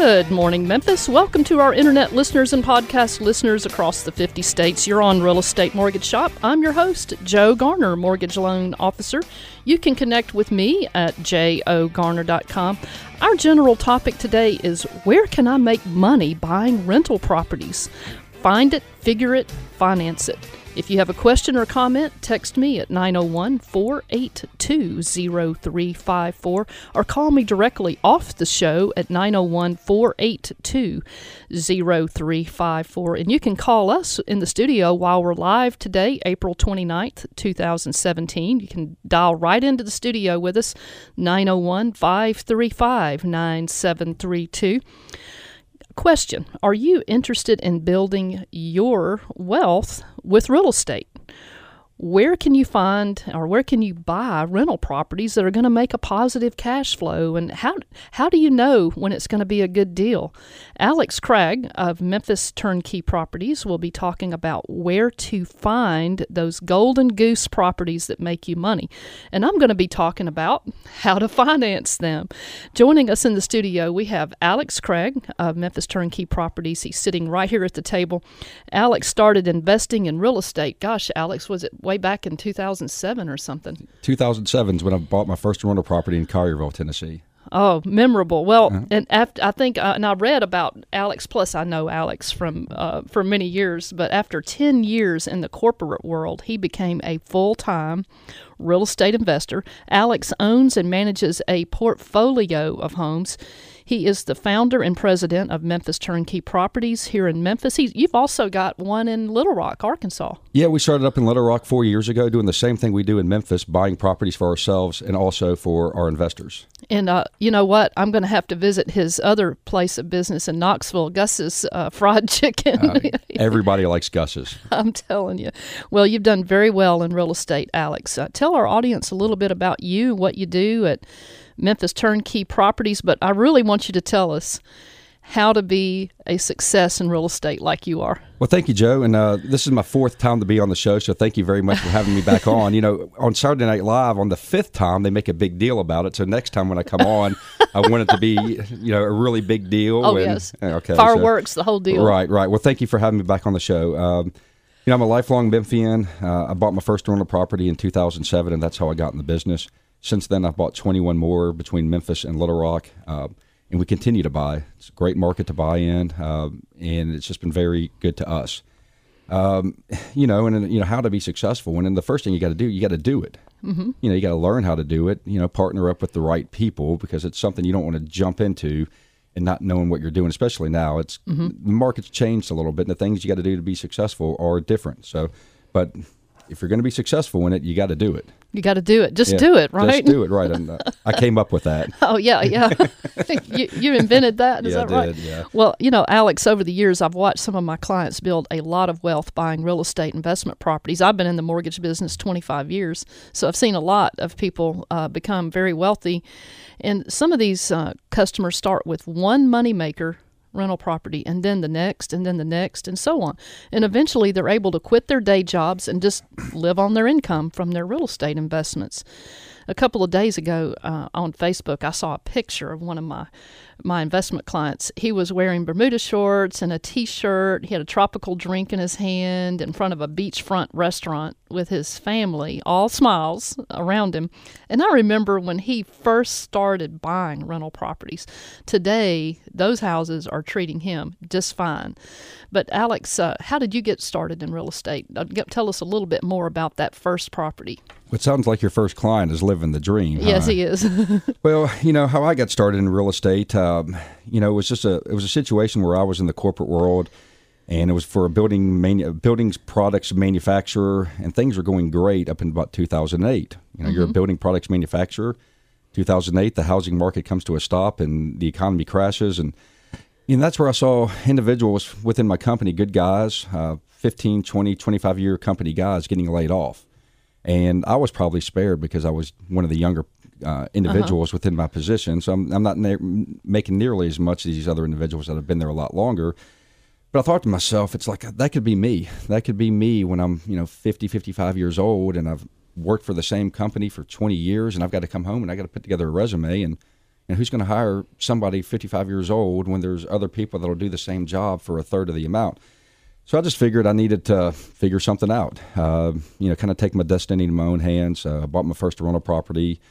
Good morning, Memphis. Welcome to our internet listeners and podcast listeners across the 50 states. You're on Real Estate Mortgage Shop. I'm your host, Joe Garner, Mortgage Loan Officer. You can connect with me at jogarner.com. Our general topic today is where can I make money buying rental properties? Find it, figure it, finance it. If you have a question or comment, text me at 901 482 0354 or call me directly off the show at 901 482 0354. And you can call us in the studio while we're live today, April 29th, 2017. You can dial right into the studio with us, 901 535 9732. Question Are you interested in building your wealth with real estate? Where can you find or where can you buy rental properties that are going to make a positive cash flow? And how how do you know when it's going to be a good deal? Alex craig of memphis turnkey properties will be talking about where to find those golden goose properties that make you money. And i'm going to be talking about how to finance them. Joining us in the studio we have alex craig of memphis turnkey properties. He's sitting right here at the table. Alex started investing in real estate. Gosh alex was it way back in 2007 or something. 2007 is when I bought my first rental property in Collierville, Tennessee. Oh, memorable. Well, uh-huh. and after, I think, uh, and I read about Alex. Plus, I know Alex from uh, for many years. But after ten years in the corporate world, he became a full time real estate investor. Alex owns and manages a portfolio of homes. He is the founder and president of Memphis Turnkey Properties here in Memphis. He, you've also got one in Little Rock, Arkansas. Yeah, we started up in Little Rock four years ago, doing the same thing we do in Memphis, buying properties for ourselves and also for our investors. And uh, you know what? I'm going to have to visit his other place of business in Knoxville, Gus's uh, Fried Chicken. uh, everybody likes Gus's. I'm telling you. Well, you've done very well in real estate, Alex. Uh, tell our audience a little bit about you, what you do at Memphis Turnkey Properties, but I really want you to tell us how to be a success in real estate like you are. Well, thank you, Joe. And uh, this is my fourth time to be on the show, so thank you very much for having me back on. You know, on Saturday Night Live, on the fifth time, they make a big deal about it. So next time when I come on, I want it to be, you know, a really big deal. Oh, and, yes. Okay. Fireworks, so, the whole deal. Right, right. Well, thank you for having me back on the show. Um, you know, I'm a lifelong Memphian. Uh, I bought my first rental property in 2007, and that's how I got in the business. Since then, I've bought 21 more between Memphis and Little Rock, uh, and we continue to buy. It's a great market to buy in, uh, and it's just been very good to us. Um, you know, and you know how to be successful. And then the first thing you got to do, you got to do it. Mm-hmm. You know, you got to learn how to do it. You know, partner up with the right people because it's something you don't want to jump into and not knowing what you're doing. Especially now, it's mm-hmm. the market's changed a little bit, and the things you got to do to be successful are different. So, but if you're going to be successful in it, you got to do it. You got to do it. Just yeah, do it, right? Just do it, right? And uh, I came up with that. oh yeah, yeah. you, you invented that. Is yeah, that right? Did, yeah. Well, you know, Alex. Over the years, I've watched some of my clients build a lot of wealth buying real estate investment properties. I've been in the mortgage business 25 years, so I've seen a lot of people uh, become very wealthy. And some of these uh, customers start with one moneymaker rental property and then the next and then the next and so on. And eventually they're able to quit their day jobs and just live on their income from their real estate investments. A couple of days ago uh, on Facebook, I saw a picture of one of my my investment clients. He was wearing Bermuda shorts and a t-shirt. He had a tropical drink in his hand in front of a beachfront restaurant with his family, all smiles around him. And I remember when he first started buying rental properties. Today, those houses are treating him just fine. But Alex, uh, how did you get started in real estate? Uh, tell us a little bit more about that first property. It sounds like your first client is living the dream. Yes, he is. well, you know how I got started in real estate. Um, you know, it was just a it was a situation where I was in the corporate world, and it was for a building manu- buildings products manufacturer, and things were going great up in about 2008. You know, mm-hmm. you're a mm-hmm. building products manufacturer. 2008, the housing market comes to a stop, and the economy crashes, and and that's where I saw individuals within my company, good guys, uh, 15, 20, 25 year company guys getting laid off. And I was probably spared because I was one of the younger uh, individuals uh-huh. within my position. So I'm, I'm not ne- making nearly as much as these other individuals that have been there a lot longer. But I thought to myself, it's like that could be me. That could be me when I'm, you know, 50, 55 years old and I've worked for the same company for 20 years and I've got to come home and I got to put together a resume and and who's going to hire somebody 55 years old when there's other people that'll do the same job for a third of the amount? So I just figured I needed to figure something out. Uh, you know, kind of take my destiny in my own hands. Uh, I bought my first rental property,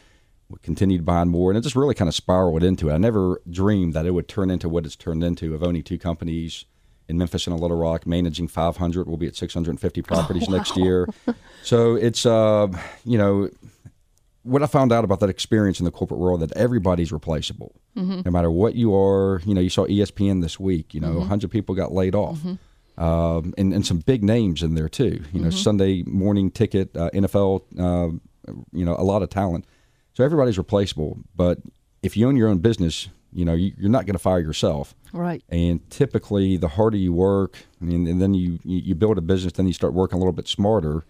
continued buying more, and it just really kind of spiraled into it. I never dreamed that it would turn into what it's turned into of owning two companies in Memphis and Little Rock, managing 500. We'll be at 650 properties oh, wow. next year. So it's, uh, you know, what I found out about that experience in the corporate world that everybody's replaceable, mm-hmm. no matter what you are. You know, you saw ESPN this week. You know, mm-hmm. 100 people got laid off. Mm-hmm um, and, and some big names in there too. You know, mm-hmm. Sunday morning ticket, uh, NFL, uh, you know, a lot of talent. So everybody's replaceable. But if you own your own business, you know, you, are not going to fire yourself. Right. And typically, the harder you work, and, and then you, you build a business, then you start working a little bit smarter,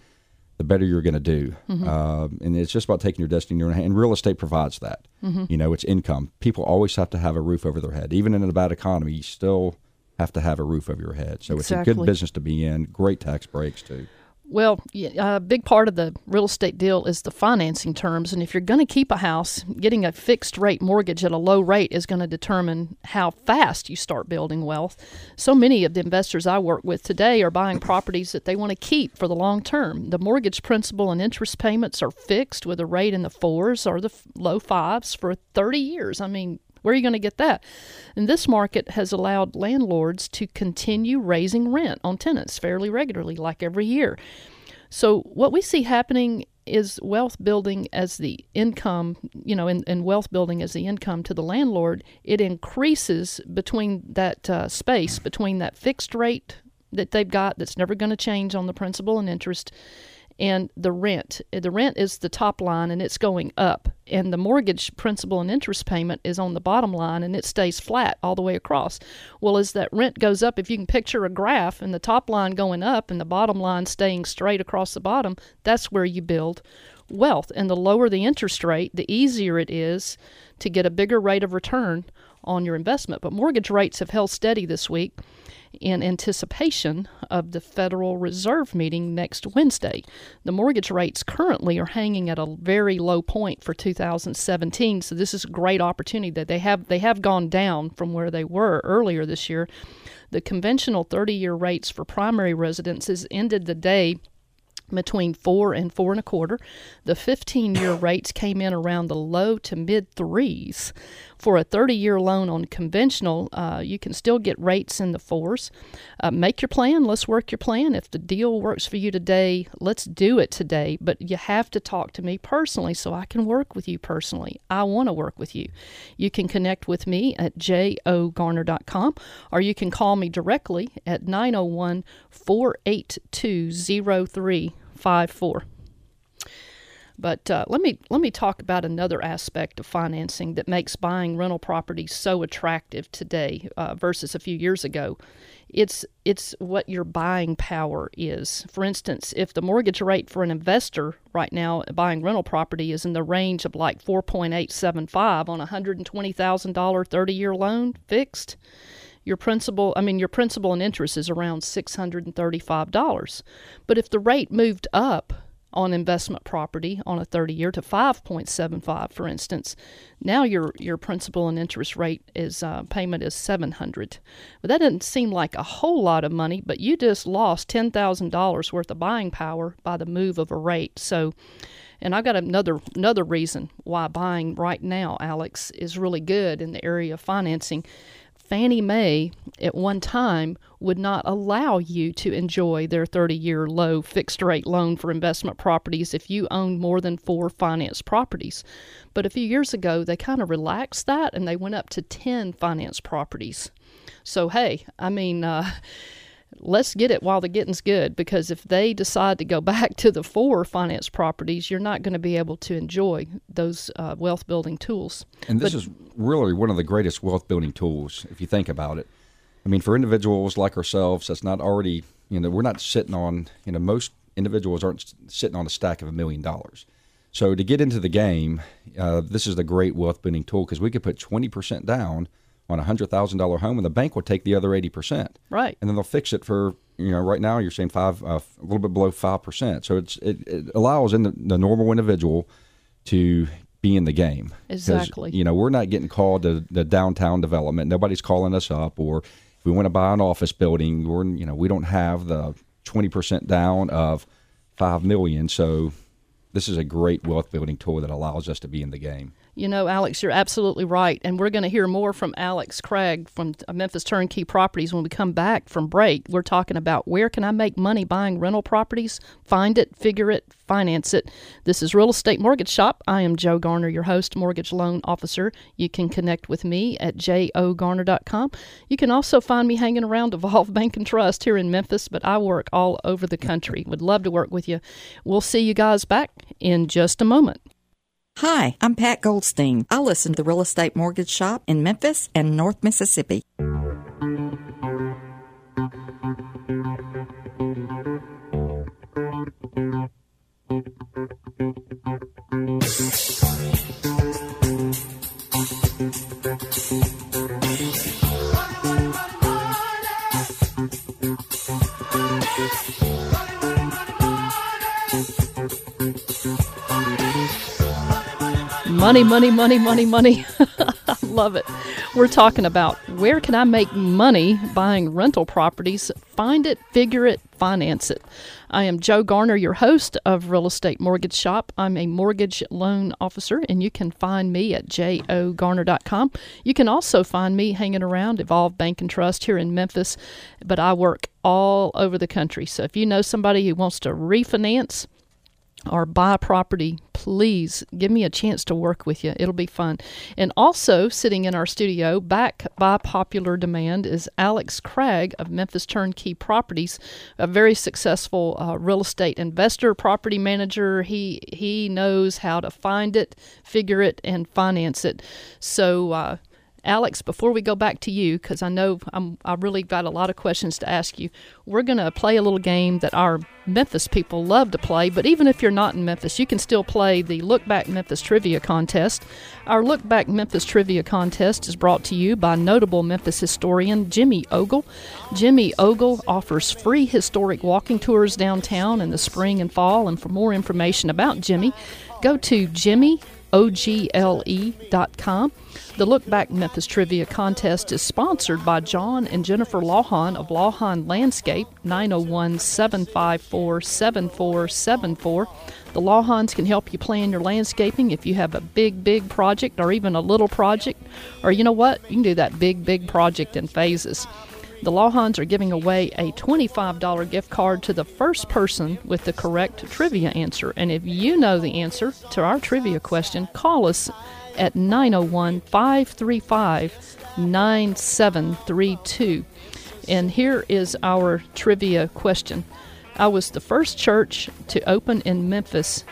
the better you're going to do. Mm-hmm. Uh, and it's just about taking your destiny in your own hand. And real estate provides that. Mm-hmm. You know, it's income. People always have to have a roof over their head. Even in a bad economy, you still have to have a roof over your head. So exactly. it's a good business to be in. Great tax breaks too. Well, a big part of the real estate deal is the financing terms. And if you're going to keep a house, getting a fixed rate mortgage at a low rate is going to determine how fast you start building wealth. So many of the investors I work with today are buying properties that they want to keep for the long term. The mortgage principal and interest payments are fixed with a rate in the fours or the low fives for 30 years. I mean, where are you going to get that? And this market has allowed landlords to continue raising rent on tenants fairly regularly, like every year. So, what we see happening is wealth building as the income, you know, and, and wealth building as the income to the landlord. It increases between that uh, space, between that fixed rate that they've got that's never going to change on the principal and interest and the rent. The rent is the top line and it's going up, and the mortgage principal and interest payment is on the bottom line and it stays flat all the way across. Well, as that rent goes up, if you can picture a graph and the top line going up and the bottom line staying straight across the bottom, that's where you build wealth. And the lower the interest rate, the easier it is to get a bigger rate of return on your investment. But mortgage rates have held steady this week in anticipation of the Federal Reserve meeting next Wednesday. The mortgage rates currently are hanging at a very low point for 2017, so this is a great opportunity that they have they have gone down from where they were earlier this year. The conventional 30-year rates for primary residences ended the day between four and four and a quarter. The 15 year rates came in around the low to mid threes. For a 30 year loan on conventional, uh, you can still get rates in the fours. Uh, make your plan. Let's work your plan. If the deal works for you today, let's do it today. But you have to talk to me personally so I can work with you personally. I want to work with you. You can connect with me at jogarner.com or you can call me directly at 901 482 0354. But uh, let me let me talk about another aspect of financing that makes buying rental properties so attractive today uh, versus a few years ago. It's it's what your buying power is. For instance, if the mortgage rate for an investor right now buying rental property is in the range of like 4.875 on a $120,000 30-year loan fixed, your principal i mean your principal and interest is around $635 but if the rate moved up on investment property on a 30 year to 5.75 for instance. Now your your principal and interest rate is uh, payment is 700 but that doesn't seem like a whole lot of money but you just lost $10,000 worth of buying power by the move of a rate. So and I've got another another reason why buying right now, Alex, is really good in the area of financing. Fannie Mae at one time would not allow you to enjoy their 30 year low fixed rate loan for investment properties if you owned more than four finance properties. But a few years ago, they kind of relaxed that and they went up to 10 finance properties. So, hey, I mean, uh, let's get it while the getting's good because if they decide to go back to the four finance properties, you're not going to be able to enjoy those uh, wealth building tools. And this but, is really one of the greatest wealth building tools if you think about it. I mean, for individuals like ourselves, that's not already, you know, we're not sitting on, you know, most individuals aren't sitting on a stack of a million dollars. So to get into the game, uh, this is the great wealth building tool because we could put 20% down on a $100,000 home and the bank will take the other 80%. Right. And then they'll fix it for, you know, right now you're saying five, uh, a little bit below 5%. So it's, it, it allows in the, the normal individual to be in the game. Exactly. You know, we're not getting called to the downtown development. Nobody's calling us up or if we want to buy an office building, we're, you know, we don't have the 20% down of 5 million. So this is a great wealth building tool that allows us to be in the game. You know, Alex, you're absolutely right. And we're going to hear more from Alex Craig from uh, Memphis Turnkey Properties when we come back from break. We're talking about where can I make money buying rental properties? Find it, figure it, finance it. This is Real Estate Mortgage Shop. I am Joe Garner, your host, mortgage loan officer. You can connect with me at jogarner.com. You can also find me hanging around Evolve Bank and Trust here in Memphis, but I work all over the country. Would love to work with you. We'll see you guys back in just a moment. Hi, I'm Pat Goldstein. I listen to the Real Estate Mortgage Shop in Memphis and North Mississippi. Money, money, money, money, money. I love it. We're talking about where can I make money buying rental properties? Find it, figure it, finance it. I am Joe Garner, your host of Real Estate Mortgage Shop. I'm a mortgage loan officer, and you can find me at jogarner.com. You can also find me hanging around Evolve Bank and Trust here in Memphis, but I work all over the country. So if you know somebody who wants to refinance, or buy property, please give me a chance to work with you. It'll be fun. And also, sitting in our studio, back by popular demand, is Alex Craig of Memphis Turnkey Properties, a very successful uh, real estate investor, property manager. He he knows how to find it, figure it, and finance it. So. Uh, Alex, before we go back to you, because I know I'm, I really got a lot of questions to ask you, we're going to play a little game that our Memphis people love to play. But even if you're not in Memphis, you can still play the Look Back Memphis Trivia Contest. Our Look Back Memphis Trivia Contest is brought to you by notable Memphis historian Jimmy Ogle. Jimmy Ogle offers free historic walking tours downtown in the spring and fall. And for more information about Jimmy, go to Jimmy ogle.com. The Look Back Memphis Trivia Contest is sponsored by John and Jennifer Lawhon of Lawhon Landscape, 901 754 7474. The Lawhons can help you plan your landscaping if you have a big, big project or even a little project. Or you know what? You can do that big, big project in phases. The Lawhons are giving away a $25 gift card to the first person with the correct trivia answer. And if you know the answer to our trivia question, call us at 901 535 9732. And here is our trivia question I was the first church to open in Memphis,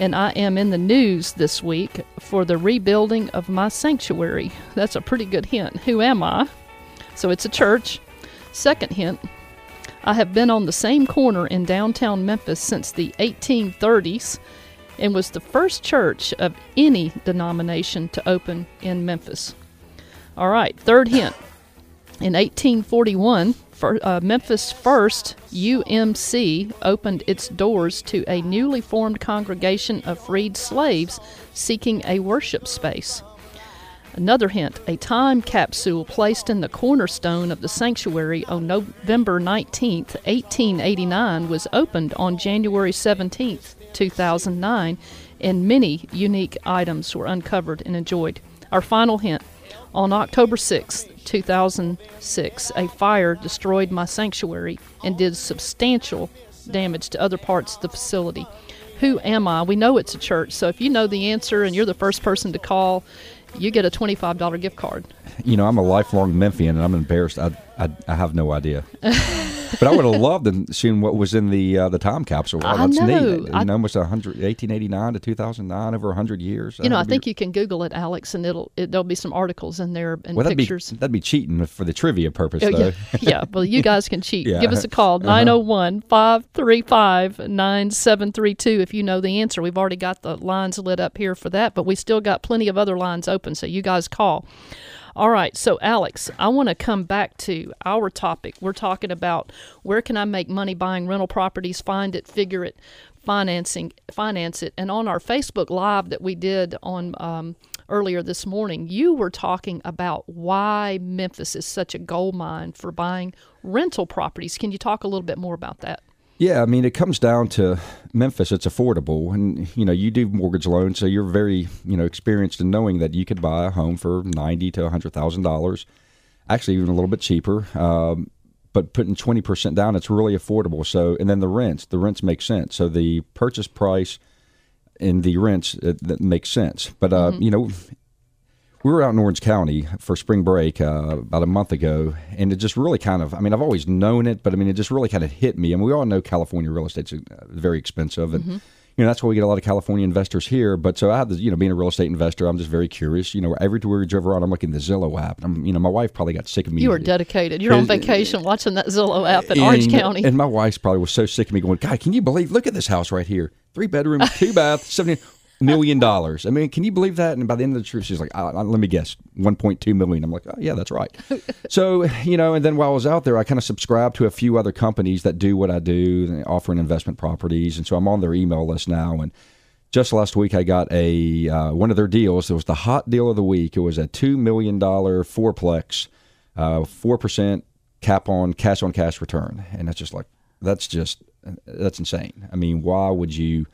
and I am in the news this week for the rebuilding of my sanctuary. That's a pretty good hint. Who am I? So it's a church. Second hint I have been on the same corner in downtown Memphis since the 1830s and was the first church of any denomination to open in Memphis. All right, third hint. In 1841, for, uh, Memphis First UMC opened its doors to a newly formed congregation of freed slaves seeking a worship space. Another hint a time capsule placed in the cornerstone of the sanctuary on November 19, 1889, was opened on January 17, 2009, and many unique items were uncovered and enjoyed. Our final hint on October 6, 2006, a fire destroyed my sanctuary and did substantial damage to other parts of the facility. Who am I? We know it's a church, so if you know the answer and you're the first person to call, you get a $25 gift card. You know, I'm a lifelong Memphian, and I'm embarrassed. I, I, I have no idea. but I would have loved to seen what was in the uh, the time capsule. Wow, I that's know. neat. I- You know, almost 100, 1889 to 2009, over 100 years. You know, I That'd be- think you can Google it, Alex, and it'll it, there'll be some articles in there and well, that'd pictures. be that'd be cheating for the trivia purpose, Oh, though. yeah, yeah. Well, you guys can cheat. Yeah. Give us a call, 901 535 9732, if you know the answer. We've already got the lines lit up here for that, but we still got plenty of other lines open, so you guys call. All right, so Alex, I want to come back to our topic. We're talking about where can I make money buying rental properties, find it, figure it, financing, finance it. And on our Facebook Live that we did on um, earlier this morning, you were talking about why Memphis is such a gold mine for buying rental properties. Can you talk a little bit more about that? Yeah, I mean, it comes down to Memphis. It's affordable, and you know, you do mortgage loans, so you're very, you know, experienced in knowing that you could buy a home for ninety to hundred thousand dollars, actually even a little bit cheaper. Um, but putting twenty percent down, it's really affordable. So, and then the rents, the rents make sense. So the purchase price and the rents it, that makes sense. But uh, you know, we were out in Orange County for spring break uh, about a month ago, and it just really kind of, I mean, I've always known it, but I mean, it just really kind of hit me. And we all know California real estate's uh, very expensive. And, you know, that's why we get a lot of California investors here. But so I had, the, you know, being a real estate investor, I'm just very curious. You know, everywhere we drove around, I'm looking at the Zillow app. And I'm, you know, my wife probably got sick of me. You were dedicated. You're on vacation watching that Zillow app in Orange County. And my wife's probably was so sick of me going, God, can you believe? Look at this house right here, three bedrooms, two bath, seventy million dollars. I mean, can you believe that? And by the end of the trip, she's like, "Ah, let me guess, one point two million. I'm like, oh yeah, that's right. so you know, and then while I was out there, I kind of subscribed to a few other companies that do what I do, offering investment properties, and so I'm on their email list now. And just last week, I got a uh, one of their deals. It was the hot deal of the week. It was a two million dollar fourplex, uh, four percent cap on cash on cash return, and that's just like that's just that's insane. I mean, why would you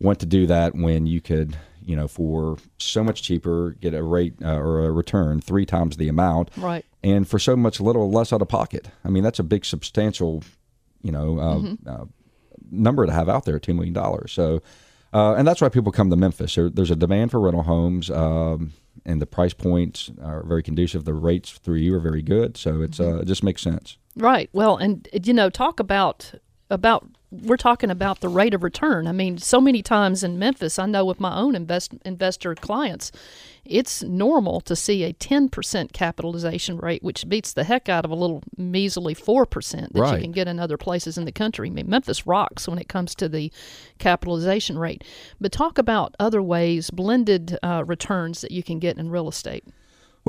want to do that when you could, you know, for so much cheaper get a rate uh, or a return three times the amount, Right. and for so much little less out of pocket? I mean, that's a big substantial, you know, uh, uh, number to have out there, two million dollars. So, uh, and that's why people come to Memphis. There, there's a demand for rental homes, um, and the price points are very conducive. The rates through you are very good, so it's uh, it just makes sense. Right. Well, and you know, talk about about we're talking about the rate of return. I mean, so many times in Memphis, I know with my own invest, investor clients, it's normal to see a 10% capitalization rate, which beats the heck out of a little measly 4% that you can get in other places in the country. I mean, Memphis rocks when it comes to the capitalization rate. But talk about other ways, blended uh, returns that you can get in real estate.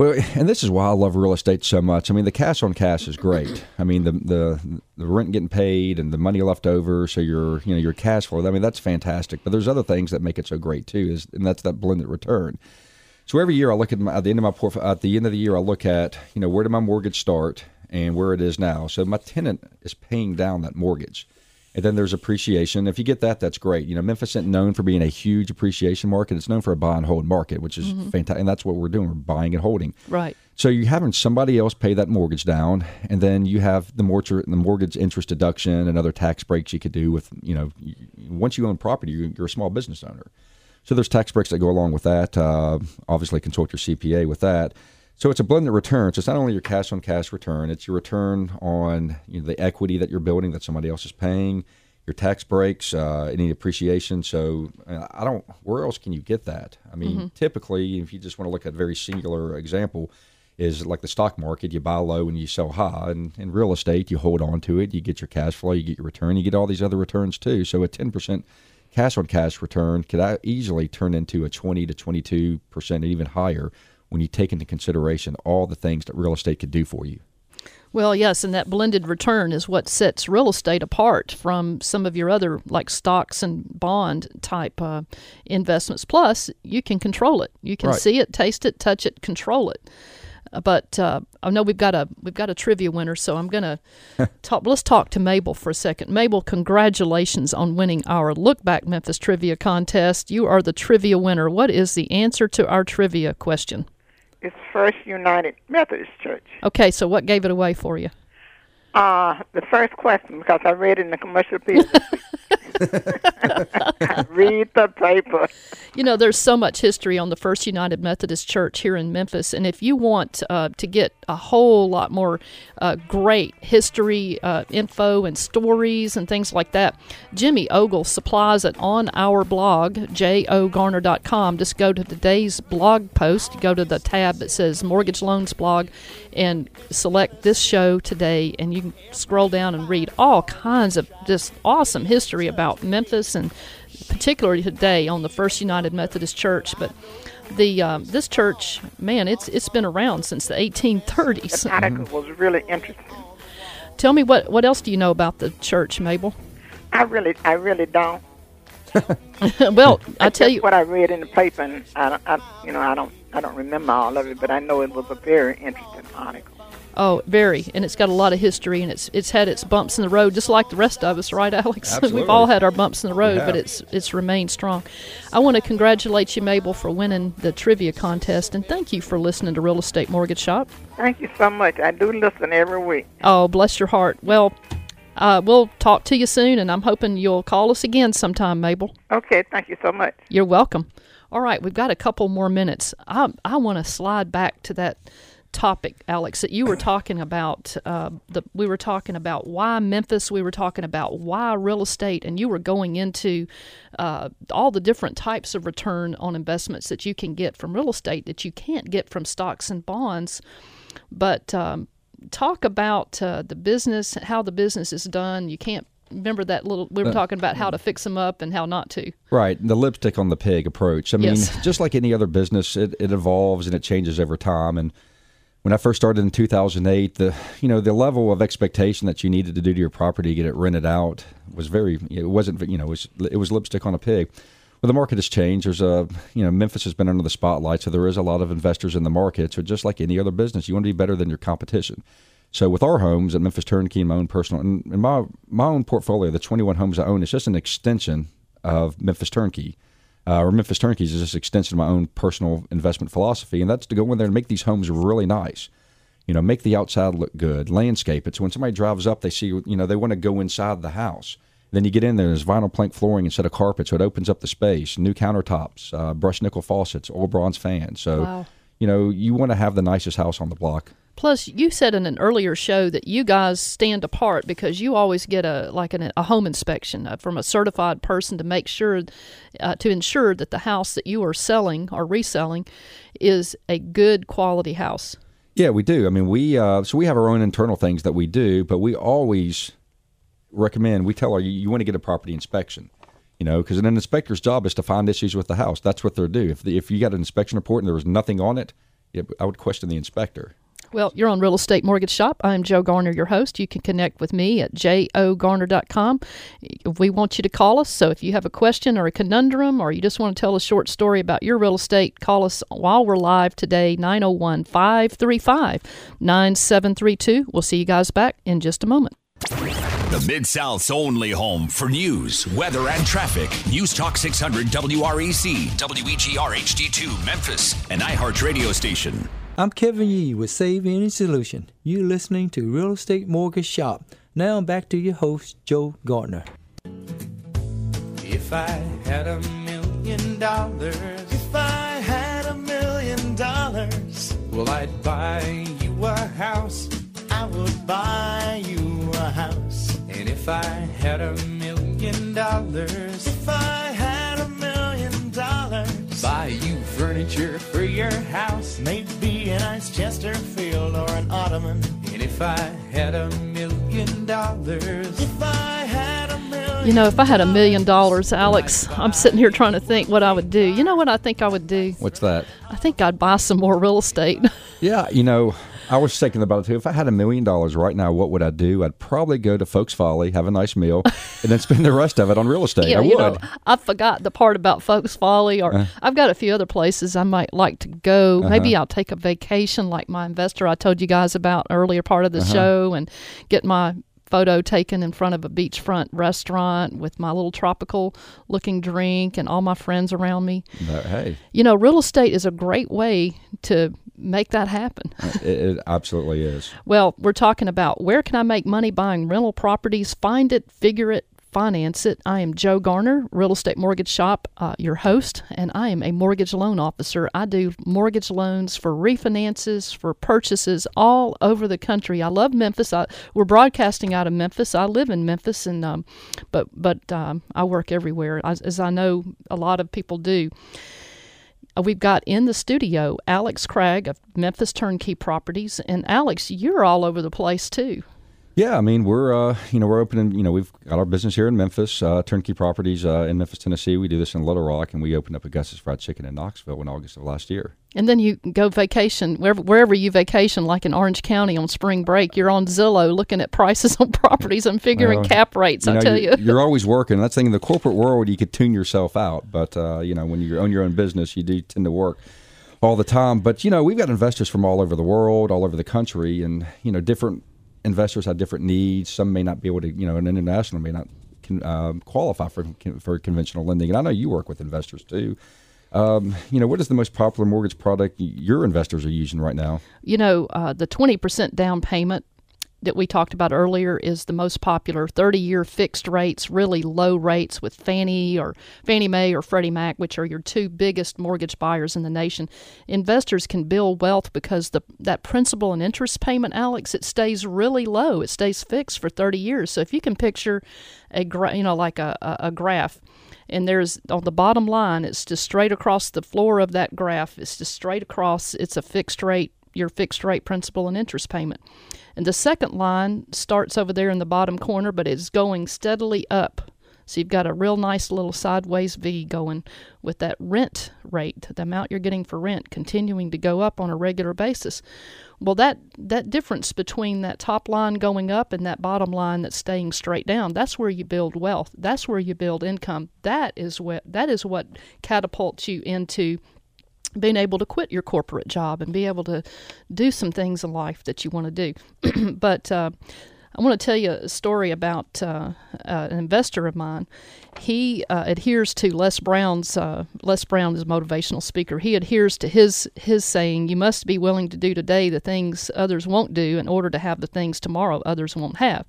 Well, and this is why I love real estate so much. I mean, the cash on cash is great. I mean, the the the rent getting paid and the money left over, so your you know your cash flow. I mean, that's fantastic. But there's other things that make it so great too, is and that's that blended return. So every year I look at, my, at the end of my portfolio. At the end of the year, I look at you know where did my mortgage start and where it is now. So my tenant is paying down that mortgage. And then there's appreciation. If you get that, that's great. You know, Memphis isn't known for being a huge appreciation market. It's known for a buy and hold market, which is fantastic. And that's what we're doing. We're buying and holding. Right. So you're having somebody else pay that mortgage down, and then you have the mortgage, the mortgage interest deduction and other tax breaks you could do with, you know, once you own property, you're, you're a small business owner. So there's tax breaks that go along with that. Uh, obviously, consult your CPA with that. So it's a blended return. So it's not only your cash on cash return; it's your return on you know, the equity that you're building that somebody else is paying, your tax breaks, uh, any appreciation. So uh, I don't. Where else can you get that? I mean, typically, if you just want to look at a very singular example, is like the stock market. You buy low and you sell high. And in real estate, you hold on to it. You get your cash flow. You get your return. You get all these other returns too. So a ten percent cash on cash return could uh, easily turn into a 20 to 22 percent, even higher, when you take into consideration all the things that real estate could do for you. Well, yes, and that blended return is what sets real estate apart from some of your other like stocks and bond type uh, investments. Plus, you can control it. You can Right. see it, taste it, touch it, control it. Uh, But uh, I know we've got a we've got a trivia winner, so I'm gonna talk. Let's talk to Mabel for a second. Mabel, congratulations on winning our Look Back Memphis Trivia Contest. You are the trivia winner. What is the answer to our trivia question? It's First United Methodist Church. Okay, so what gave it away for you? Uh, the first question, because I read in the commercial piece. read the paper. You know, there's so much history on the First United Methodist Church here in Memphis, and if you want uh, to get a whole lot more uh, great history uh, info and stories and things like that, Jimmy Ogle supplies it on our blog, jogarner.com. Just go to today's blog post, go to the tab that says Mortgage Loans Blog, and select this show today, and you can scroll down and read all kinds of just awesome history about Memphis and particularly today on the First United Methodist Church, but the um, this church, man, it's it's been around since the 1830s. The article was really interesting. Tell me what what else do you know about the church, Mabel? I really I really don't. well, I tell you what I read in the paper, and I, I you know I don't I don't remember all of it, but I know it was a very interesting article. Oh, very, and it's got a lot of history, and it's it's had its bumps in the road, just like the rest of us, right, Alex? Absolutely. We've all had our bumps in the road, but it's it's remained strong. I want to congratulate you, Mabel, for winning the trivia contest, and thank you for listening to Real Estate Mortgage Shop. Thank you so much. I do listen every week. Oh, bless your heart. Well, uh, we'll talk to you soon, and I'm hoping you'll call us again sometime, Mabel. Okay, thank you so much. You're welcome. All right, we've got a couple more minutes. I I want to slide back to that topic, Alex, that you were talking about. Uh, the we were talking about why Memphis. We were talking about why real estate, and you were going into uh, all the different types of return on investments that you can get from real estate that you can't get from stocks and bonds. But um, talk about uh, the business, how the business is done. You can't remember that little. We were talking about how to fix them up and how not to. Right, the lipstick on the pig approach. I mean, Yes. just like any other business, it, it evolves and it changes over time. And when I first started in 2008, the you know the level of expectation that you needed to do to your property to get it rented out was very. It wasn't you know it was it was lipstick on a pig. Well, the market has changed. There's a you know Memphis has been under the spotlight, so there is a lot of investors in the market. So just like any other business, you want to be better than your competition. So with our homes at Memphis Turnkey and my own personal and, and my my own portfolio, the 21 homes I own, it's just an extension of Memphis Turnkey. Uh, or Memphis Turnkeys is just an extension of my own personal investment philosophy, and that's to go in there and make these homes really nice. You know, make the outside look good, landscape it. So when somebody drives up, they see, you know, they want to go inside the house. Then you get in there, there's vinyl plank flooring instead of carpet, so it opens up the space. New countertops, uh, brushed nickel faucets, oil bronze fans. So, Wow. you know, you want to have the nicest house on the block. Plus, you said in an earlier show that you guys stand apart because you always get a like an, a home inspection uh, from a certified person to make sure uh, to ensure that the house that you are selling or reselling is a good quality house. Yeah, we do. I mean, we uh, so we have our own internal things that we do, but we always recommend. We tell our you, you want to get a property inspection, you know, because an inspector's job is to find issues with the house. That's what they're do. If the, if you got an inspection report and there was nothing on it, yeah, I would question the inspector. Well, you're on Real Estate Mortgage Shop. I'm Joe Garner, your host. You can connect with me at jogarner.com. We want you to call us. So if you have a question or a conundrum or you just want to tell a short story about your real estate, call us while we're live today, 901 535 9732. We'll see you guys back in just a moment. The Mid South's only home for news, weather, and traffic. News Talk 600 WREC, WEGR HD2 Memphis, an iHeart radio station. I'm Kevin Yee with Save Any Solution. You're listening to Real Estate Mortgage Shop. Now back to your host, Joe Garner. If I had a million dollars, if I had a million dollars, well, I'd buy you a house. I would buy you a house. And if I had a million dollars, if I had a million dollars, buy you furniture for your house. Maybe a nice Chesterfield or an ottoman. And if I had a million dollars, if I had a million You know, if I had a million dollars, Alex, I'm sitting here trying to think what I would do. You know what I think I would do? What's that? I think I'd buy some more real estate. Yeah, you know, I was thinking about it too. If I had a million dollars right now, what would I do? I'd probably go to Folk's Folly, have a nice meal, and then spend the rest of it on real estate. yeah, I would. Uh. know, I forgot the part about Folk's Folly, or I've got a few other places I might like to go. Uh-huh. Maybe I'll take a vacation, like my investor I told you guys about earlier part of the Uh-huh. show, and get my photo taken in front of a beachfront restaurant with my little tropical looking drink and all my friends around me. But, hey, You know, real estate is a great way to make that happen. Uh, it, it absolutely is. Well, we're talking about where can I make money buying rental properties? Find it, figure it, finance it. I am Joe Garner, Real Estate Mortgage Shop, uh, your host, and I am a mortgage loan officer. I do mortgage loans for refinances, for purchases all over the country. I love Memphis. I, we're broadcasting out of Memphis. I live in Memphis, and um, but but um, I work everywhere, as, as I know a lot of people do. Uh, we've got in the studio Alex Craig of Memphis Turnkey Properties, and Alex, you're all over the place too. Yeah, I mean we're uh, you know we're opening you know we've got our business here in Memphis, uh, Turnkey Properties uh, in Memphis, Tennessee. We do this in Little Rock, and we opened up a Gus's Fried Chicken in Knoxville in August of last year. And then you go vacation wherever, wherever you vacation, like in Orange County on spring break. You're on Zillow looking at prices on properties and figuring Well, cap rates. You I know, tell you, you're always working. That's the thing in the corporate world, you could tune yourself out, but uh, you know when you own your own business, you do tend to work all the time. But you know we've got investors from all over the world, all over the country, and you know different investors have different needs. Some may not be able to, you know, an international may not can, um, qualify for for conventional lending. And I know you work with investors too. Um, you know, what is the most popular mortgage product your investors are using right now? you know uh, the 20% down payment that we talked about earlier is the most popular 30 year fixed rates, really low rates with Fannie or Fannie Mae or Freddie Mac, which are your two biggest mortgage buyers in the nation. Investors can build wealth because the that principal and interest payment, Alex, it stays really low. It stays fixed for 30 years. So if you can picture a gra- you know like a, a, a graph and there's on the bottom line it's just straight across the floor of that graph it's just straight across it's a fixed rate your fixed rate principal and interest payment. And the second line starts over there in the bottom corner but it's going steadily up. So you've got a real nice little sideways v going with that rent rate the amount you're getting for rent continuing to go up on a regular basis. Well that that difference between that top line going up and that bottom line that's staying straight down that's where you build wealth. That's where you build income. That is what that is what catapults you into being able to quit your corporate job and be able to do some things in life that you want to do but uh, I want to tell you a story about uh, uh, an investor of mine. He uh, adheres to Les Brown's. Uh, Les Brown is a motivational speaker. He adheres to his his saying, "You must be willing to do today the things others won't do in order to have the things tomorrow others won't have."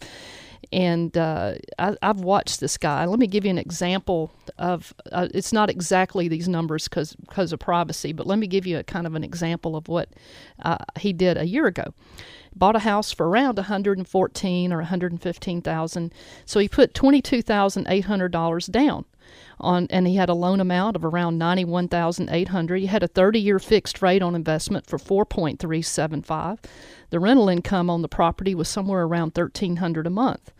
And uh, I, I've watched this guy. Let me give you an example of. Uh, it's not exactly these numbers because because of privacy, but let me give you a kind of an example of what uh, he did a year ago bought a house for around 114 or 115,000. So he put $22,800 down on and he had a loan amount of around 91,800. He had a 30-year fixed rate on investment for 4.375. The rental income on the property was somewhere around 1300 a month.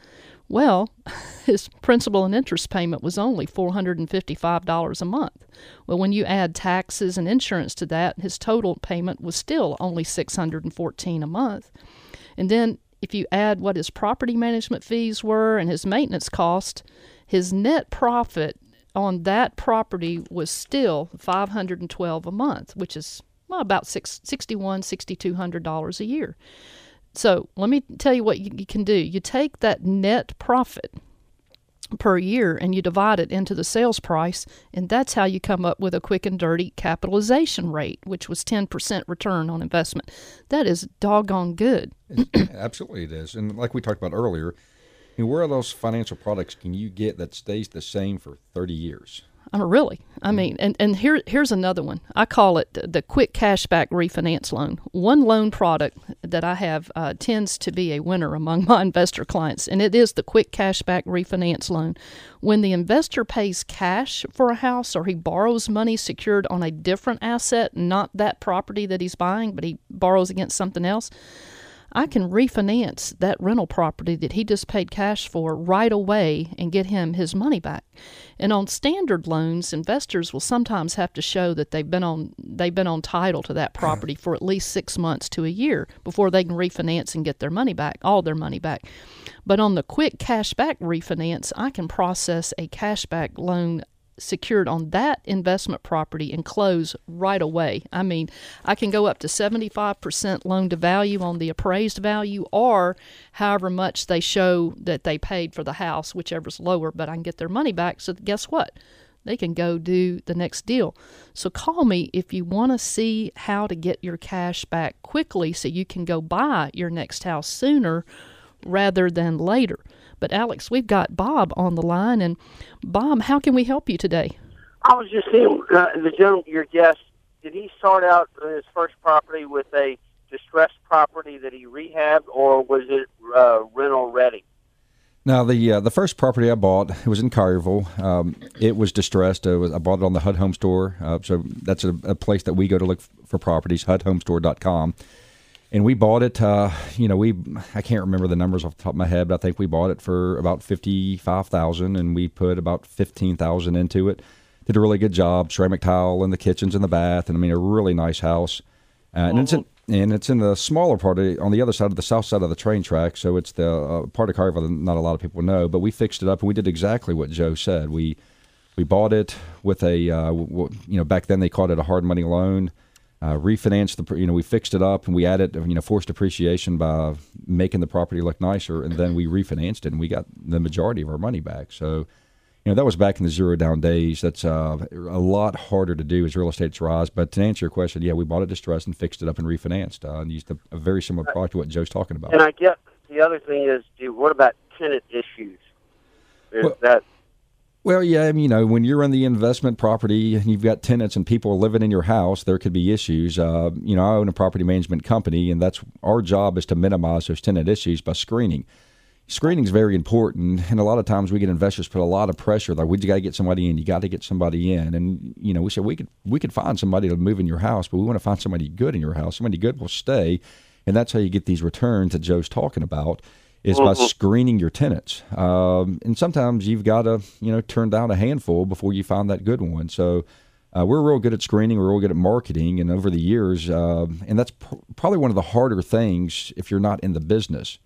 Well, his principal and interest payment was only $455 a month. Well, when you add taxes and insurance to that, his total payment was still only 614 a month. And then if you add what his property management fees were and his maintenance cost, his net profit on that property was still 512 a month, which is well, about six, 61 $6,200 a year. So let me tell you what you, can do. You take that net profit per year and you divide it into the sales price, and that's how you come up with a quick and dirty capitalization rate, which was 10% return on investment. That is doggone good. Absolutely, it is. And like we talked about earlier, where are those financial products can you get that stays the same for 30 years? I mean, really. I mean, and, and here here's another one. I call it the, the quick cashback refinance loan. One loan product that I have uh, tends to be a winner among my investor clients, and it is the quick cashback refinance loan. When the investor pays cash for a house or he borrows money secured on a different asset, not that property that he's buying, but he borrows against something else, I can refinance that rental property that he just paid cash for right away and get him his money back. And on standard loans, investors will sometimes have to show that they've been on they've been on title to that property for at least 6 months to a year before they can refinance and get their money back, all their money back. But on the quick cash back refinance, I can process a cash back loan secured on that investment property and close right away. I mean, I can go up to 75% loan to value on the appraised value or however much they show that they paid for the house, whichever's lower, but I can get their money back. So guess what? they can go do the next deal. So call me if you want to see how to get your cash back quickly so you can go buy your next house sooner rather than later. But Alex, we've got Bob on the line and Bob, how can we help you today? I was just seeing uh, the gentleman, your guest. Did he start out his first property with a distressed property that he rehabbed, or was it uh, rental ready? Now the uh, the first property I bought it was in Collierville. Um, it was distressed. It was, I bought it on the HUD Home Store. Uh, so that's a, a, place that we go to look for properties. HUDHomestore.com. And we bought it. Uh, you know, we I can't remember the numbers off the top of my head, but I think we bought it for about fifty five thousand, and we put about fifteen thousand into it. Did a really good job. Ceramic tile in the kitchens and the bath, and I mean a really nice house. Uh, and it's in, and it's in the smaller part of, on the other side of the south side of the train track. So it's the uh, part of Carver that not a lot of people know. But we fixed it up and we did exactly what Joe said. We we bought it with a uh, you know back then they called it a hard money loan. Uh, refinanced the you know we fixed it up and we added you know forced appreciation by making the property look nicer and then we refinanced it and we got the majority of our money back. So you know that was back in the zero down days. That's uh, a lot harder to do as real estate's rise. But to answer your question, yeah, we bought it distressed and fixed it up and refinanced uh, and used a, a, very similar product to what Joe's talking about. And I get the other thing is, dude, what about tenant issues? Is well, that well, yeah, I mean, you know, when you're in the investment property and you've got tenants and people living in your house, there could be issues. Uh, you know, I own a property management company, and that's our job is to minimize those tenant issues by screening screening is very important, and a lot of times we get investors put a lot of pressure. Like we got to get somebody in, you got to get somebody in, and you know we said we could we could find somebody to move in your house, but we want to find somebody good in your house. Somebody good will stay, and that's how you get these returns that Joe's talking about. Is by mm-hmm. screening your tenants, um, and sometimes you've got to you know turn down a handful before you find that good one. So. Uh, we're real good at screening. We're real good at marketing, and over the years, uh, and that's pr- probably one of the harder things if you're not in the business,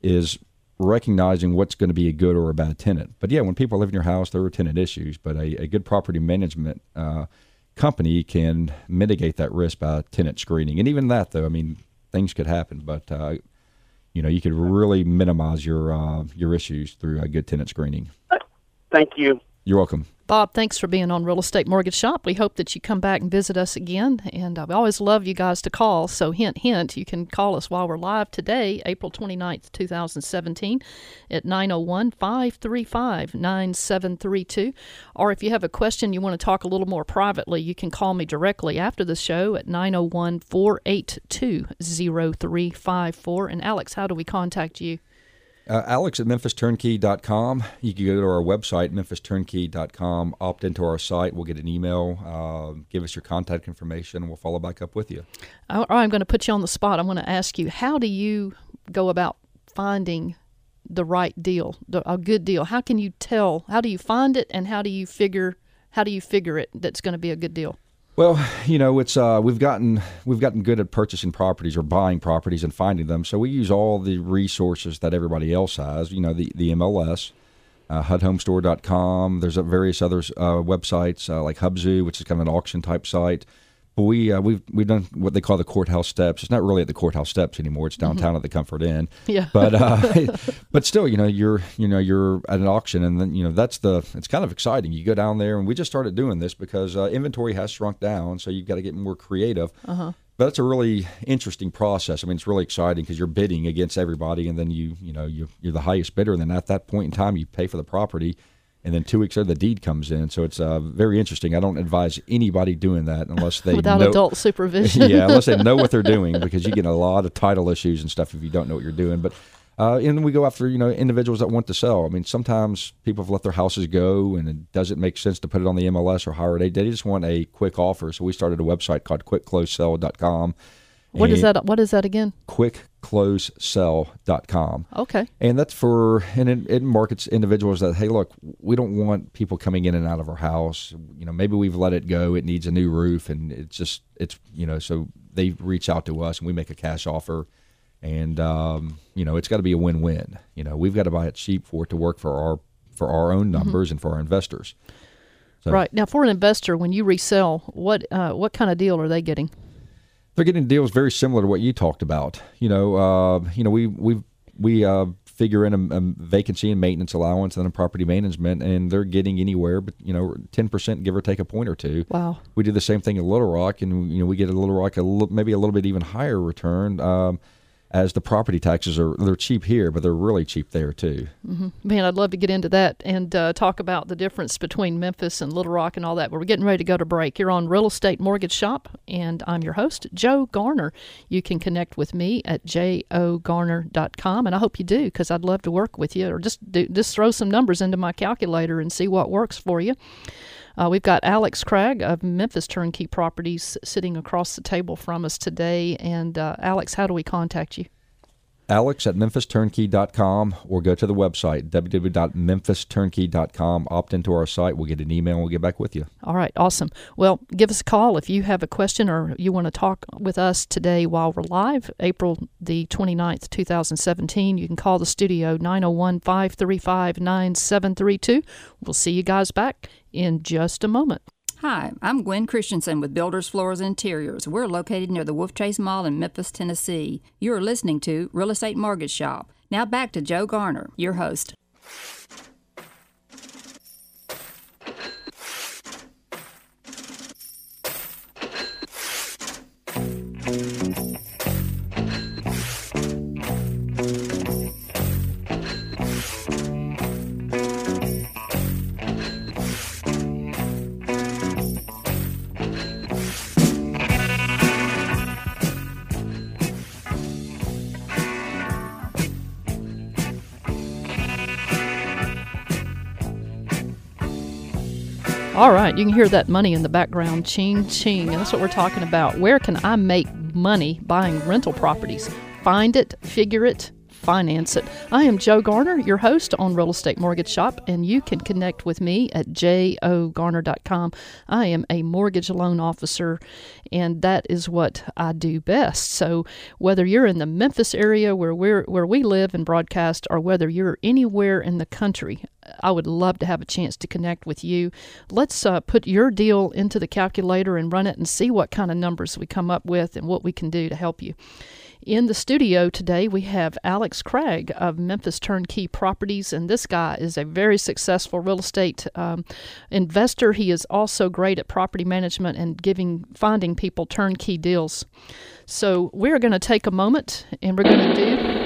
is recognizing what's going to be a good or a bad tenant. But yeah, when people live in your house, there are tenant issues. But a, a good property management uh, company can mitigate that risk by tenant screening. And even that, though, I mean, things could happen, but uh, you know, you could really minimize your uh, your issues through a good tenant screening. Thank you. You're welcome. Bob, thanks for being on Real Estate Mortgage Shop. We hope that you come back and visit us again. And uh, I always love you guys to call. So, hint, hint, you can call us while we're live today, April 29th, 2017, at 901 535 9732. Or if you have a question you want to talk a little more privately, you can call me directly after the show at 901 482 0354. And, Alex, how do we contact you? Uh, Alex at memphisturnkey.com. You can go to our website, memphisturnkey.com, opt into our site. We'll get an email, uh, give us your contact information, we'll follow back up with you. All right, I'm going to put you on the spot. I'm going to ask you, how do you go about finding the right deal, a good deal? How can you tell? How do you find it, and how do you figure? How do you figure it that's going to be a good deal? Well, you know, it's uh, we've gotten we've gotten good at purchasing properties or buying properties and finding them. So we use all the resources that everybody else has. You know, the the MLS, uh, HUDHomestore.com. There's various other uh, websites uh, like Hubzu, which is kind of an auction type site. But we uh, we've we've done what they call the courthouse steps. It's not really at the courthouse steps anymore. It's downtown mm-hmm. at the Comfort Inn. Yeah. But uh, but still, you know, you're you know you're at an auction, and then you know that's the it's kind of exciting. You go down there, and we just started doing this because uh, inventory has shrunk down, so you've got to get more creative. Uh-huh. But it's a really interesting process. I mean, it's really exciting because you're bidding against everybody, and then you you know you you're the highest bidder, and then at that point in time, you pay for the property and then two weeks later the deed comes in. So it's uh, very interesting. I don't advise anybody doing that unless they without know, adult supervision. yeah, unless they know what they're doing because you get a lot of title issues and stuff if you don't know what you're doing. But uh, and we go after you know individuals that want to sell. I mean, sometimes people have let their houses go, and it doesn't make sense to put it on the MLS or hire it. They just want a quick offer. So we started a website called QuickCloseSell.com what is that? What is that again? QuickCloseSell.com. Okay. And that's for and it, it, markets individuals that hey, look, we don't want people coming in and out of our house. You know, maybe we've let it go. It needs a new roof, and it's just it's you know, so they reach out to us and we make a cash offer, and um, you know, it's got to be a win-win. You know, we've got to buy it cheap for it to work for our for our own mm-hmm. numbers mm-hmm. and for our investors. So, right now, for an investor, when you resell, what uh, what kind of deal are they getting? They're getting deals very similar to what you talked about. You know, uh, you know, we we we uh, figure in a, a vacancy and maintenance allowance and a property management, and they're getting anywhere, but you know, ten percent give or take a point or two. Wow. We do the same thing in Little Rock, and you know, we get a Little Rock a little, maybe a little bit even higher return. Um, as the property taxes are they're cheap here, but they're really cheap there too. Mm-hmm. Man, I'd love to get into that and uh, talk about the difference between Memphis and Little Rock and all that. But we're getting ready to go to break. You're on Real Estate Mortgage Shop, and I'm your host, Joe Garner. You can connect with me at jogarner.com, and I hope you do because I'd love to work with you, or just do, just throw some numbers into my calculator and see what works for you. Uh, we've got Alex Craig of Memphis Turnkey Properties sitting across the table from us today. And uh, Alex, how do we contact you? Alex at memphisturnkey.com or go to the website www.memphisturnkey.com. Opt into our site. We'll get an email and we'll get back with you. All right, awesome. Well, give us a call if you have a question or you want to talk with us today while we're live, April the 29th, 2017. You can call the studio 901 535 9732. We'll see you guys back in just a moment. Hi, I'm Gwen Christensen with Builders Floors Interiors. We're located near the Wolf Chase Mall in Memphis, Tennessee. You're listening to Real Estate Mortgage Shop. Now back to Joe Garner, your host. All right, you can hear that money in the background, ching ching, and that's what we're talking about. Where can I make money buying rental properties? Find it, figure it, finance it. I am Joe Garner, your host on Real Estate Mortgage Shop, and you can connect with me at jogarner.com. I am a mortgage loan officer, and that is what I do best. So whether you're in the Memphis area where we're where we live and broadcast, or whether you're anywhere in the country, I would love to have a chance to connect with you. Let's uh, put your deal into the calculator and run it and see what kind of numbers we come up with and what we can do to help you. In the studio today, we have Alex Craig of Memphis Turnkey Properties, and this guy is a very successful real estate um, investor. He is also great at property management and giving finding people turnkey deals. So we're going to take a moment and we're going to do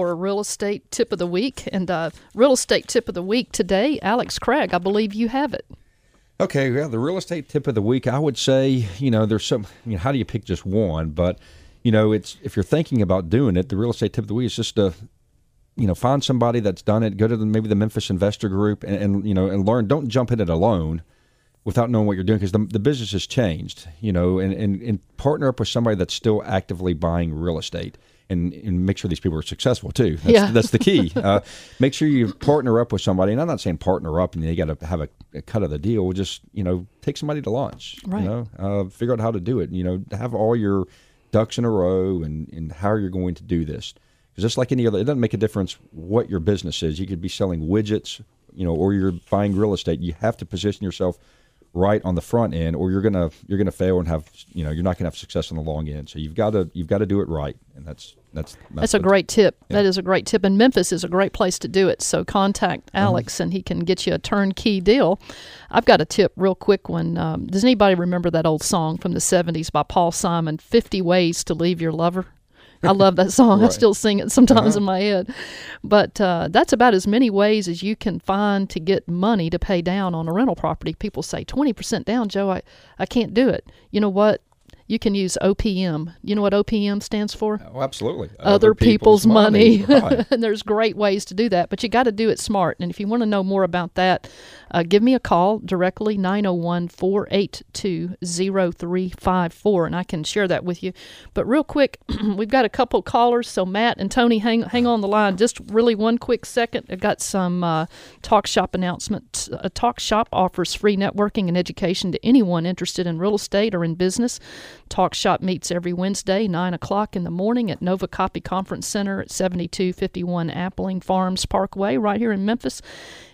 our real estate tip of the week. And uh, real estate tip of the week today, Alex Craig, I believe you have it. Okay, yeah, the real estate tip of the week, I would say, you know, there's some, you know, how do you pick just one? But, you know, it's if you're thinking about doing it, the real estate tip of the week is just to, you know, find somebody that's done it. Go to the, maybe the Memphis Investor Group and, and you know and learn. Don't jump in it alone without knowing what you're doing because the, the business has changed. You know, and, and and partner up with somebody that's still actively buying real estate and, and make sure these people are successful too. That's, Yeah. that's the key. Uh, make sure you partner up with somebody, and I'm not saying partner up and you got to have a, a cut of the deal. Just you know, take somebody to lunch. Right. You know, uh, figure out how to do it. You know, have all your ducks in a row and, and how you're going to do this. Because just like any other, it doesn't make a difference what your business is. You could be selling widgets, you know, or you're buying real estate. You have to position yourself right on the front end, or you're gonna you're gonna fail and have you know you're not gonna have success on the long end. So you've got to you've got to do it right, and that's that's That's a great tip. Yeah. That is a great tip. And Memphis is a great place to do it. So contact Uh-huh. Alex and he can get you a turnkey deal. I've got a tip, real quick one. Um, does anybody remember that old song from the 70s by Paul Simon, 50 Ways to Leave Your Lover? I love that song. I still sing it sometimes Uh-huh. in my head. But uh, that's about as many ways as you can find to get money to pay down on a rental property. People say 20% down, Joe, I, I can't do it. You know what? You can use OPM. You know what OPM stands for? Oh, absolutely. other, people's, money. Right. and there's great ways to do that, but you got to do it smart. And if you want to know more about that, uh, give me a call directly 901 482 0354 and I can share that with you. But real quick, we've got a couple callers. So Matt and Tony, hang hang on the line just really one quick second. I've got some uh, talk shop announcement. A talk shop offers free networking and education to anyone interested in real estate or in business. Talk Shop meets every Wednesday, 9 o'clock in the morning at Nova Copy Conference Center at 7251 Appling Farms Parkway, right here in Memphis.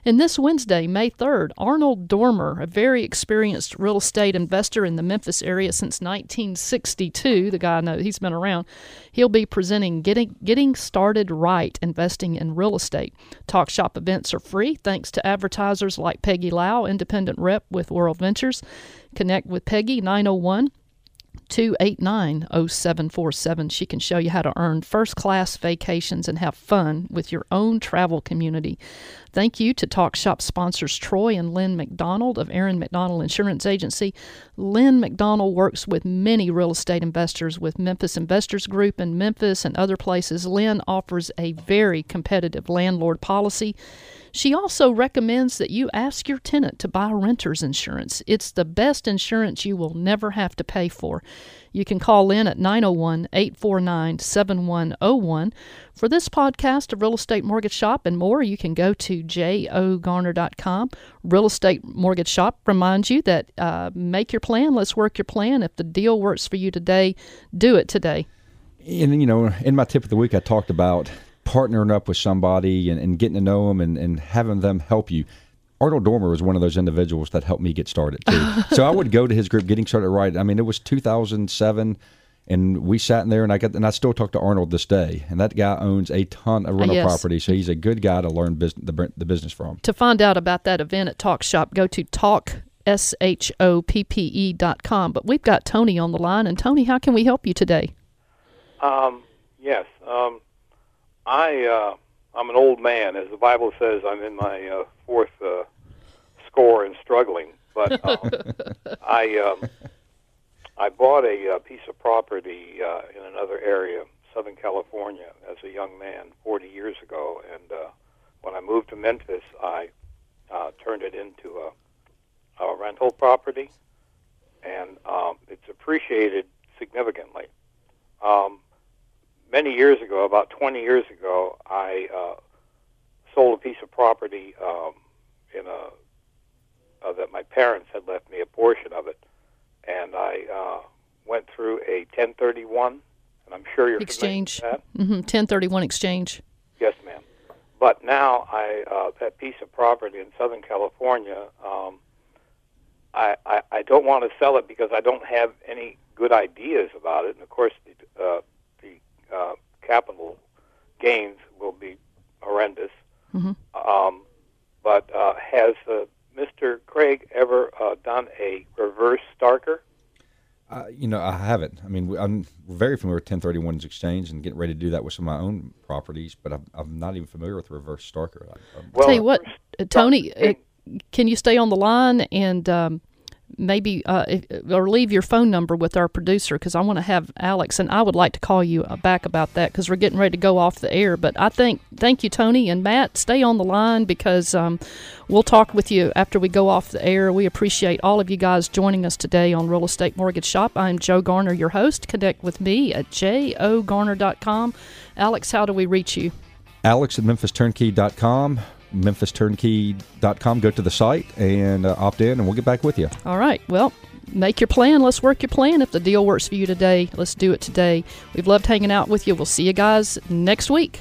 And this Wednesday, May 3rd, Arnold Dormer, a very experienced real estate investor in the Memphis area since 1962, the guy I know he's been around, he'll be presenting Getting, Getting Started Right Investing in Real Estate. Talk Shop events are free thanks to advertisers like Peggy Lau, independent rep with World Ventures. Connect with Peggy 901 289 0747. She can show you how to earn first class vacations and have fun with your own travel community. Thank you to Talk Shop sponsors Troy and Lynn McDonald of Aaron McDonald Insurance Agency. Lynn McDonald works with many real estate investors with Memphis Investors Group in Memphis and other places. Lynn offers a very competitive landlord policy. She also recommends that you ask your tenant to buy renter's insurance. It's the best insurance you will never have to pay for. You can call in at 901 849 7101. For this podcast of Real Estate Mortgage Shop and more, you can go to jogarner.com. Real Estate Mortgage Shop reminds you that uh, make your plan, let's work your plan. If the deal works for you today, do it today. And, you know, in my tip of the week, I talked about partnering up with somebody and, and getting to know them and, and having them help you. Arnold Dormer was one of those individuals that helped me get started too. so I would go to his group, getting started right. I mean, it was 2007, and we sat in there, and I got and I still talk to Arnold this day. And that guy owns a ton of rental Yes. property, so he's a good guy to learn business, the, the business from. To find out about that event at Talk Shop, go to talk s h o p p e dot com. But we've got Tony on the line, and Tony, how can we help you today? Um, yes. Um, I uh, I'm an old man, as the Bible says. I'm in my uh, fourth uh, score and struggling. But um, I um, I bought a uh, piece of property uh, in another area, Southern California, as a young man 40 years ago. And uh, when I moved to Memphis, I uh, turned it into a, a rental property, and um, it's appreciated significantly. Um, many years ago, about 20 years ago, I uh, sold a piece of property um, in a uh, that my parents had left me a portion of it, and I uh, went through a 1031, and I'm sure you're Exchange. familiar with that. hmm 1031 exchange. Yes, ma'am. But now I uh, that piece of property in Southern California, um, I, I I don't want to sell it because I don't have any good ideas about it, and of course the uh, uh, capital gains will be horrendous. Mhm. Um, but uh, has uh, Mr. Craig ever uh, done a reverse Starker? Uh, you know, I haven't. I mean, I'm very familiar with 1031's exchange and getting ready to do that with some of my own properties, but I'm, I'm not even familiar with reverse Starker. I, Well, Tell you what, uh, Tony, uh, can you stay on the line and um, maybe uh, or leave your phone number with our producer because I want to have Alex and I would like to call you uh, back about that because we're getting ready to go off the air. But I think thank you, Tony and Matt. Stay on the line because um, we'll talk with you after we go off the air. We appreciate all of you guys joining us today on Real Estate Mortgage Shop. I'm Joe Garner, your host. Connect with me at jogarner.com. Alex, how do we reach you? Alex at MemphisTurnkey.com, MemphisTurnkey.com. Go to the site and uh, opt in, and we'll get back with you. All right. Well, make your plan. Let's work your plan. If the deal works for you today, let's do it today. We've loved hanging out with you. We'll see you guys next week.